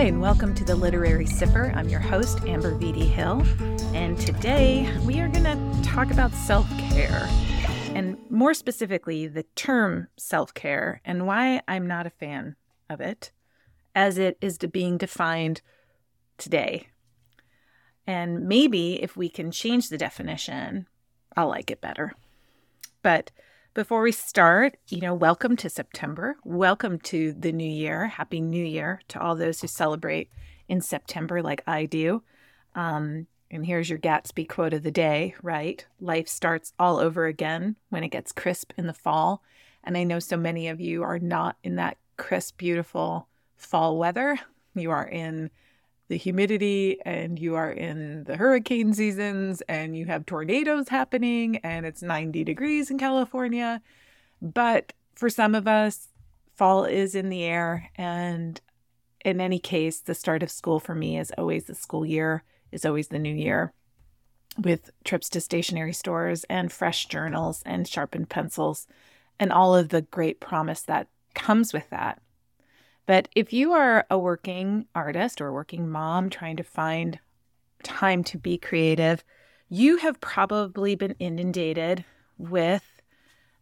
Hi, and welcome to the Literary Sipper. I'm your host, Amber Vitti Hill, and today we are going to talk about self care, and more specifically, the term self care and why I'm not a fan of it as it is being defined today. And maybe if we can change the definition, I'll like it better. But before we start, you know, welcome to September. Welcome to the new year. Happy New Year to all those who celebrate in September, like I do. Um, and here's your Gatsby quote of the day, right? Life starts all over again when it gets crisp in the fall. And I know so many of you are not in that crisp, beautiful fall weather. You are in the humidity and you are in the hurricane seasons and you have tornadoes happening and it's 90 degrees in California. But for some of us, fall is in the air. And in any case, the start of school for me is always the school year, is always the new year with trips to stationery stores and fresh journals and sharpened pencils and all of the great promise that comes with that. But if you are a working artist or a working mom trying to find time to be creative, you have probably been inundated with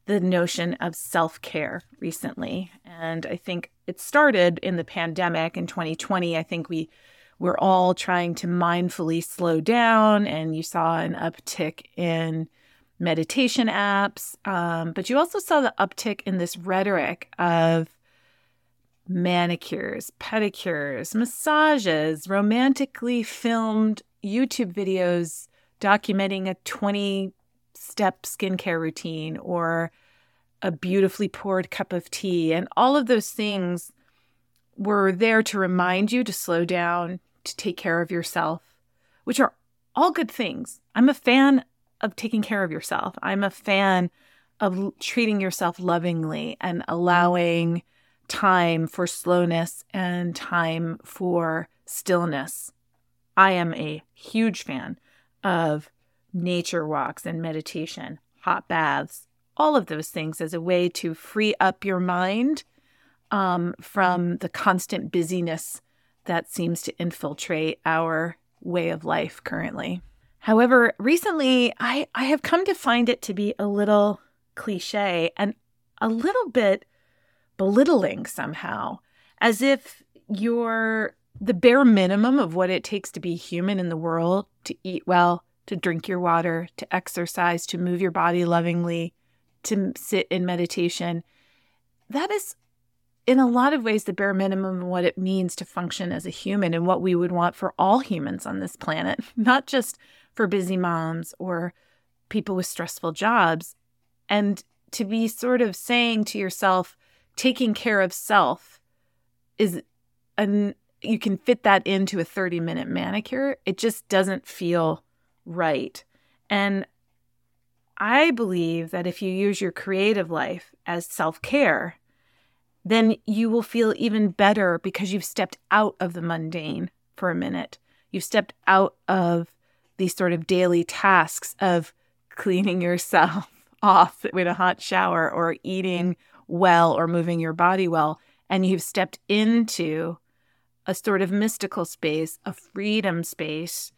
the notion of self care recently. And I think it started in the pandemic in 2020. I think we were all trying to mindfully slow down, and you saw an uptick in meditation apps. Um, but you also saw the uptick in this rhetoric of manicures, pedicures, massages, romantically filmed YouTube videos documenting a 20 step skincare routine or a beautifully poured cup of tea. And all of those things were there to remind you to slow down, to take care of yourself, which are all good things. I'm a fan of taking care of yourself. I'm a fan of treating yourself lovingly and allowing time for slowness and time for stillness. I am a huge fan of nature walks and meditation, hot baths, all of those things as a way to free up your mind um, from the constant busyness that seems to infiltrate our way of life currently. However, recently I, I have come to find it to be a little cliche and a little bit belittling somehow, as if you're the bare minimum of what it takes to be human in the world to eat well, to drink your water, to exercise, to move your body lovingly, to sit in meditation. That is, in a lot of ways, the bare minimum of what it means to function as a human and what we would want for all humans on this planet, not just for busy moms or people with stressful jobs. And to be sort of saying to yourself, taking care of self is an you can fit that into a 30 minute manicure. It just doesn't feel right. And I believe that if you use your creative life as self care, then you will feel even better because you've stepped out of the mundane for a minute. You've stepped out of these sort of daily tasks of cleaning yourself off with a hot shower or eating well or moving your body well, and you've stepped into a sort of mystical space, a freedom space,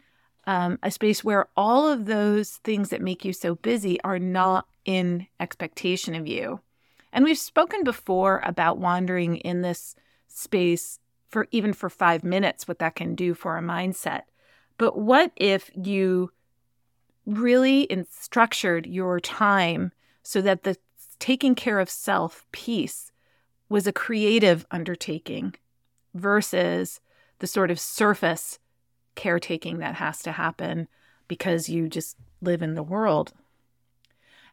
um, a space where all of those things that make you so busy are not in expectation of you. And we've spoken before about wandering in this space for even for five minutes, what that can do for a mindset. But what if you really structured your time so that the taking care of self piece was a creative undertaking versus the sort of surface caretaking that has to happen because you just live in the world.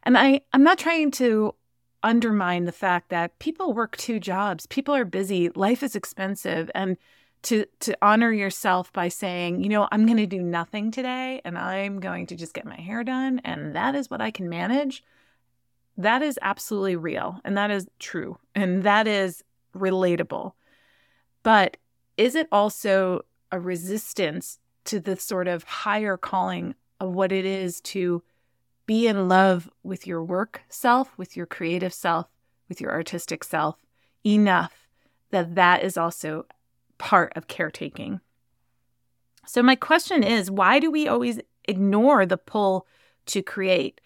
And I, I'm not trying to undermine the fact that people work two jobs, people are busy, life is expensive, and to to honor yourself by saying, you know, I'm going to do nothing today and I'm going to just get my hair done and that is what I can manage that is absolutely real and that is true and that is relatable. But is it also a resistance to the sort of higher calling of what it is to be in love with your work self, with your creative self, with your artistic self enough that that is also part of caretaking. So, my question is why do we always ignore the pull to create?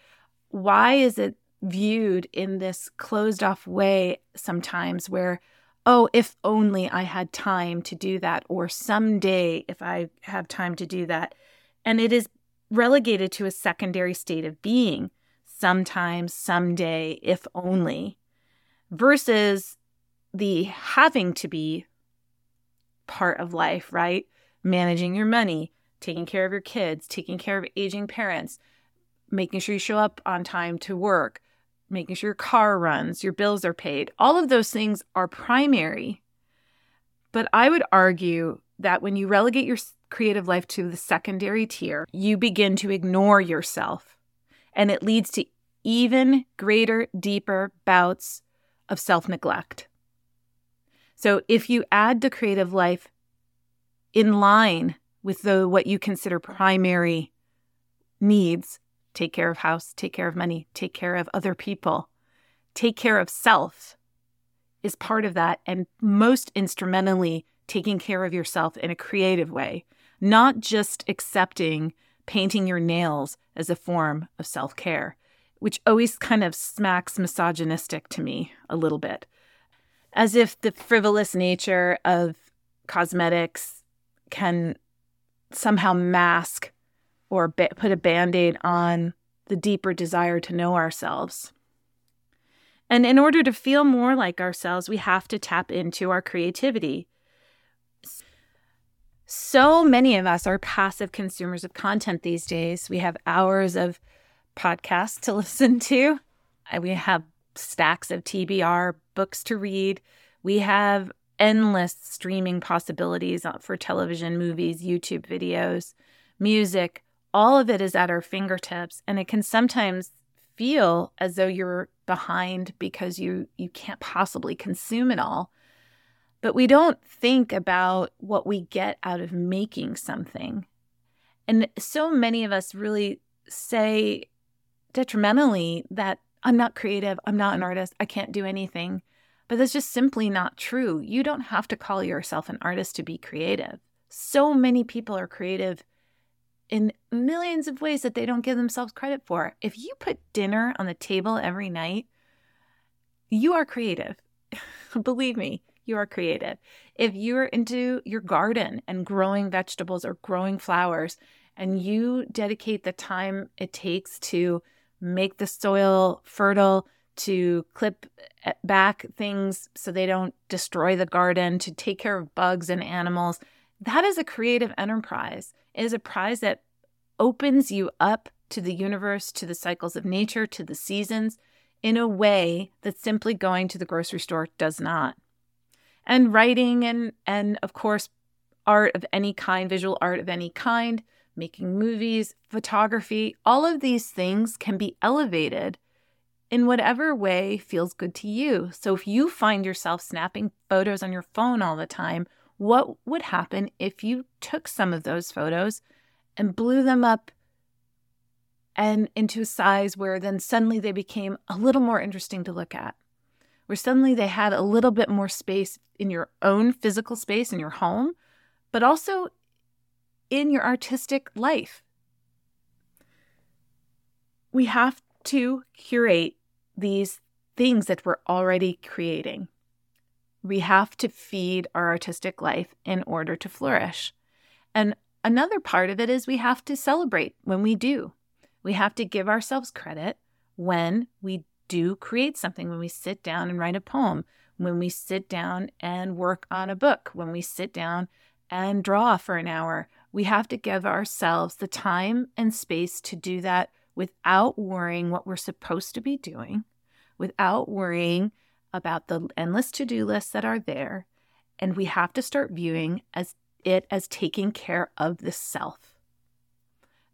Why is it viewed in this closed off way sometimes where, oh, if only I had time to do that, or someday if I have time to do that? And it is relegated to a secondary state of being sometimes, someday, if only, versus the having to be part of life, right? Managing your money, taking care of your kids, taking care of aging parents, making sure you show up on time to work, making sure your car runs, your bills are paid. All of those things are primary. But I would argue that when you relegate your creative life to the secondary tier, you begin to ignore yourself. And it leads to even greater, deeper bouts of self neglect. So if you add the creative life in line with the what you consider primary needs, take care of house, take care of money, take care of other people, take care of self is part of that and most instrumentally taking care of yourself in a creative way, not just accepting painting your nails as a form of self-care, which always kind of smacks misogynistic to me a little bit. As if the frivolous nature of cosmetics can somehow mask or ba- put a band aid on the deeper desire to know ourselves. And in order to feel more like ourselves, we have to tap into our creativity. So many of us are passive consumers of content these days. We have hours of podcasts to listen to, uh, we have stacks of TBR books to read. We have endless streaming possibilities uh, for television, movies, YouTube videos, music. All of it is at our fingertips, and it can sometimes feel as though you're behind because you you can't possibly consume it all. But we don't think about what we get out of making something. And so many of us really say detrimentally that I'm not creative. I'm not an artist. I can't do anything. But that's just simply not true. You don't have to call yourself an artist to be creative. So many people are creative in millions of ways that they don't give themselves credit for. If you put dinner on the table every night, you are creative. Believe me, you are creative. If you're into your garden and growing vegetables or growing flowers, and you dedicate the time it takes to make the soil fertile, to clip eh, back things so they don't destroy the garden, to take care of bugs and animals. That is a creative enterprise. It is a prize that opens you up to the universe, to the cycles of nature, to the seasons in a way that simply going to the grocery store does not. And writing and and of course art of any kind, visual art of any kind, making movies, photography, all of these things can be elevated in whatever way feels good to you. So if you find yourself snapping photos on your phone all the time, what would happen if you took some of those photos and blew them up and into a size where then suddenly they became a little more interesting to look at? Where suddenly they had a little bit more space in your own physical space in your home, but also in your artistic life. We have to curate these things that we're already creating. We have to feed our artistic life in order to flourish. And another part of it is we have to celebrate when we do. We have to give ourselves credit when we do create something, when we sit down and write a poem, when we sit down and work on a book, when we sit down and draw for an hour, we have to give ourselves the time and space to do that without worrying what we're supposed to be doing, without worrying about the endless to-do lists that are there, and we have to start viewing as it as taking care of the self.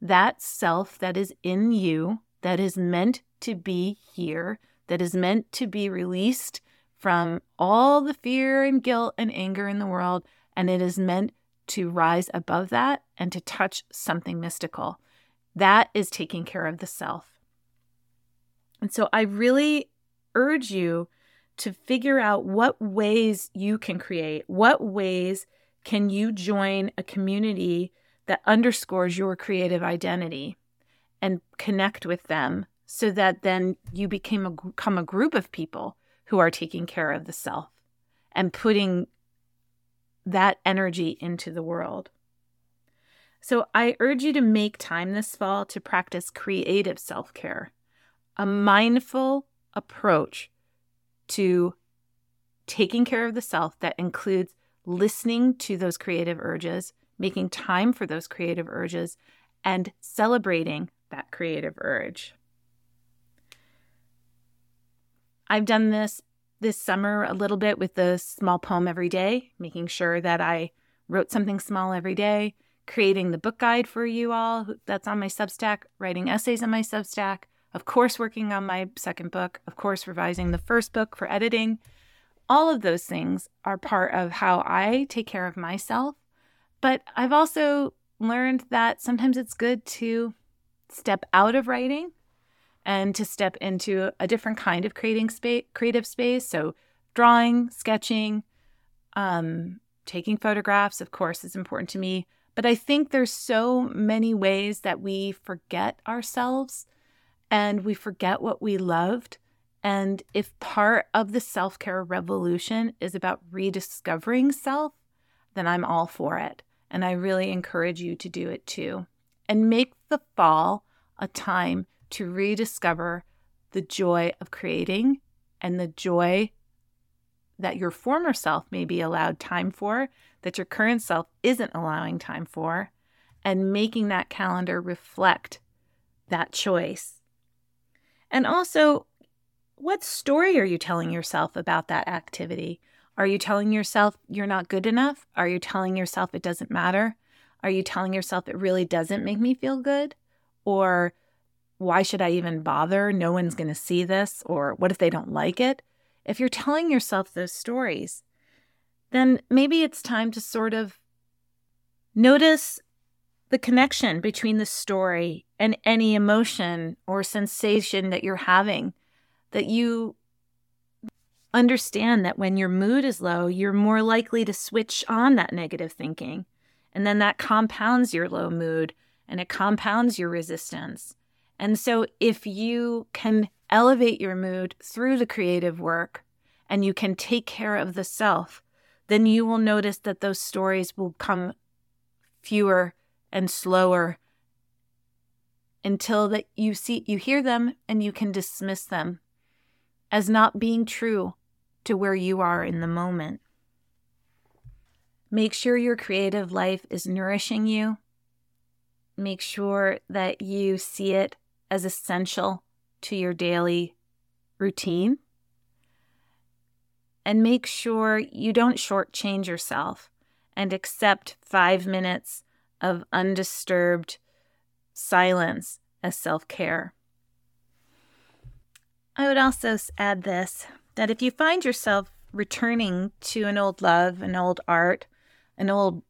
That self that is in you, that is meant to be here, that is meant to be released from all the fear and guilt and anger in the world, and it is meant to rise above that and to touch something mystical. That is taking care of the self. And so I really urge you to figure out what ways you can create, what ways can you join a community that underscores your creative identity and connect with them so that then you became a, become a group of people who are taking care of the self and putting that energy into the world. So I urge you to make time this fall to practice creative self care, a mindful approach to taking care of the self that includes listening to those creative urges, making time for those creative urges, and celebrating that creative urge. I've done this this summer a little bit with the small poem every day, making sure that I wrote something small every day, creating the book guide for you all that's on my Substack, writing essays on my Substack, of course, working on my second book, of course, revising the first book for editing. All of those things are part of how I take care of myself. But I've also learned that sometimes it's good to step out of writing and to step into a different kind of creating space, creative space. So, drawing, sketching, um, taking photographs, of course, is important to me. But I think there's so many ways that we forget ourselves and we forget what we loved. And if part of the self care revolution is about rediscovering self, then I'm all for it. And I really encourage you to do it too. And make the fall a time to rediscover the joy of creating and the joy that your former self may be allowed time for, that your current self isn't allowing time for, and making that calendar reflect that choice. And also, what story are you telling yourself about that activity? Are you telling yourself you're not good enough? Are you telling yourself it doesn't matter? Are you telling yourself it really doesn't make me feel good? Or why should I even bother? No one's going to see this. Or what if they don't like it? If you're telling yourself those stories, then maybe it's time to sort of notice the connection between the story and any emotion or sensation that you're having. That you understand that when your mood is low, you're more likely to switch on that negative thinking. And then that compounds your low mood and it compounds your resistance. And so, if you can elevate your mood through the creative work and you can take care of the self, then you will notice that those stories will come fewer and slower until that you see you hear them and you can dismiss them as not being true to where you are in the moment. Make sure your creative life is nourishing you. Make sure that you see it as essential to your daily routine. And make sure you don't shortchange yourself and accept five minutes of undisturbed silence as self care. I would also add this that if you find yourself returning to an old love, an old art, an old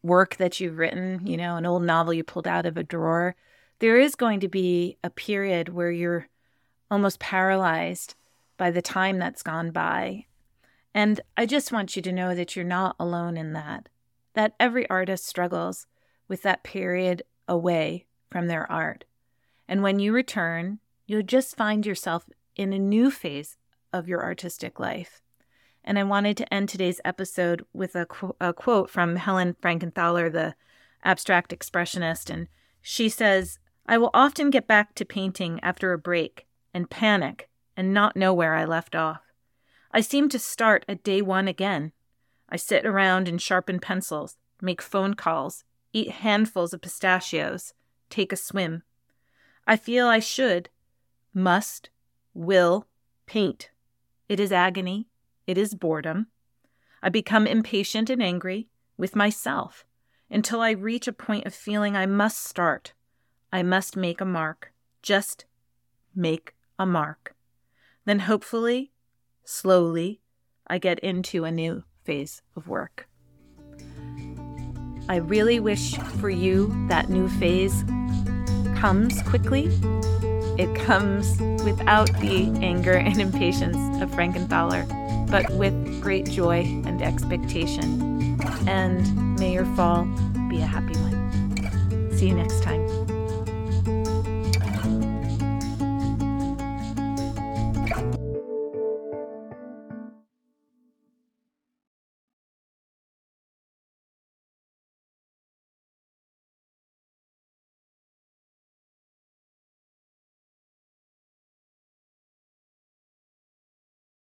work that you've written, you know, an old novel you pulled out of a drawer, there is going to be a period where you're almost paralyzed by the time that's gone by. And I just want you to know that you're not alone in that, that every artist struggles with that period away from their art. And when you return, you'll just find yourself in a new phase of your artistic life. And I wanted to end today's episode with a, qu- a quote from Helen Frankenthaler, the abstract expressionist. And she says, I will often get back to painting after a break and panic and not know where I left off. I seem to start at day one again. I sit around and sharpen pencils, make phone calls, eat handfuls of pistachios, take a swim. I feel I should, must, will paint. It is agony. It is boredom. I become impatient and angry with myself until I reach a point of feeling I must start, I must make a mark. Just make a mark. Then hopefully, slowly, I get into a new phase of work. I really wish for you that new phase comes quickly It comes without the anger and impatience of Frankenthaler, but with great joy and expectation. And may your fall be a happy one. See you next time.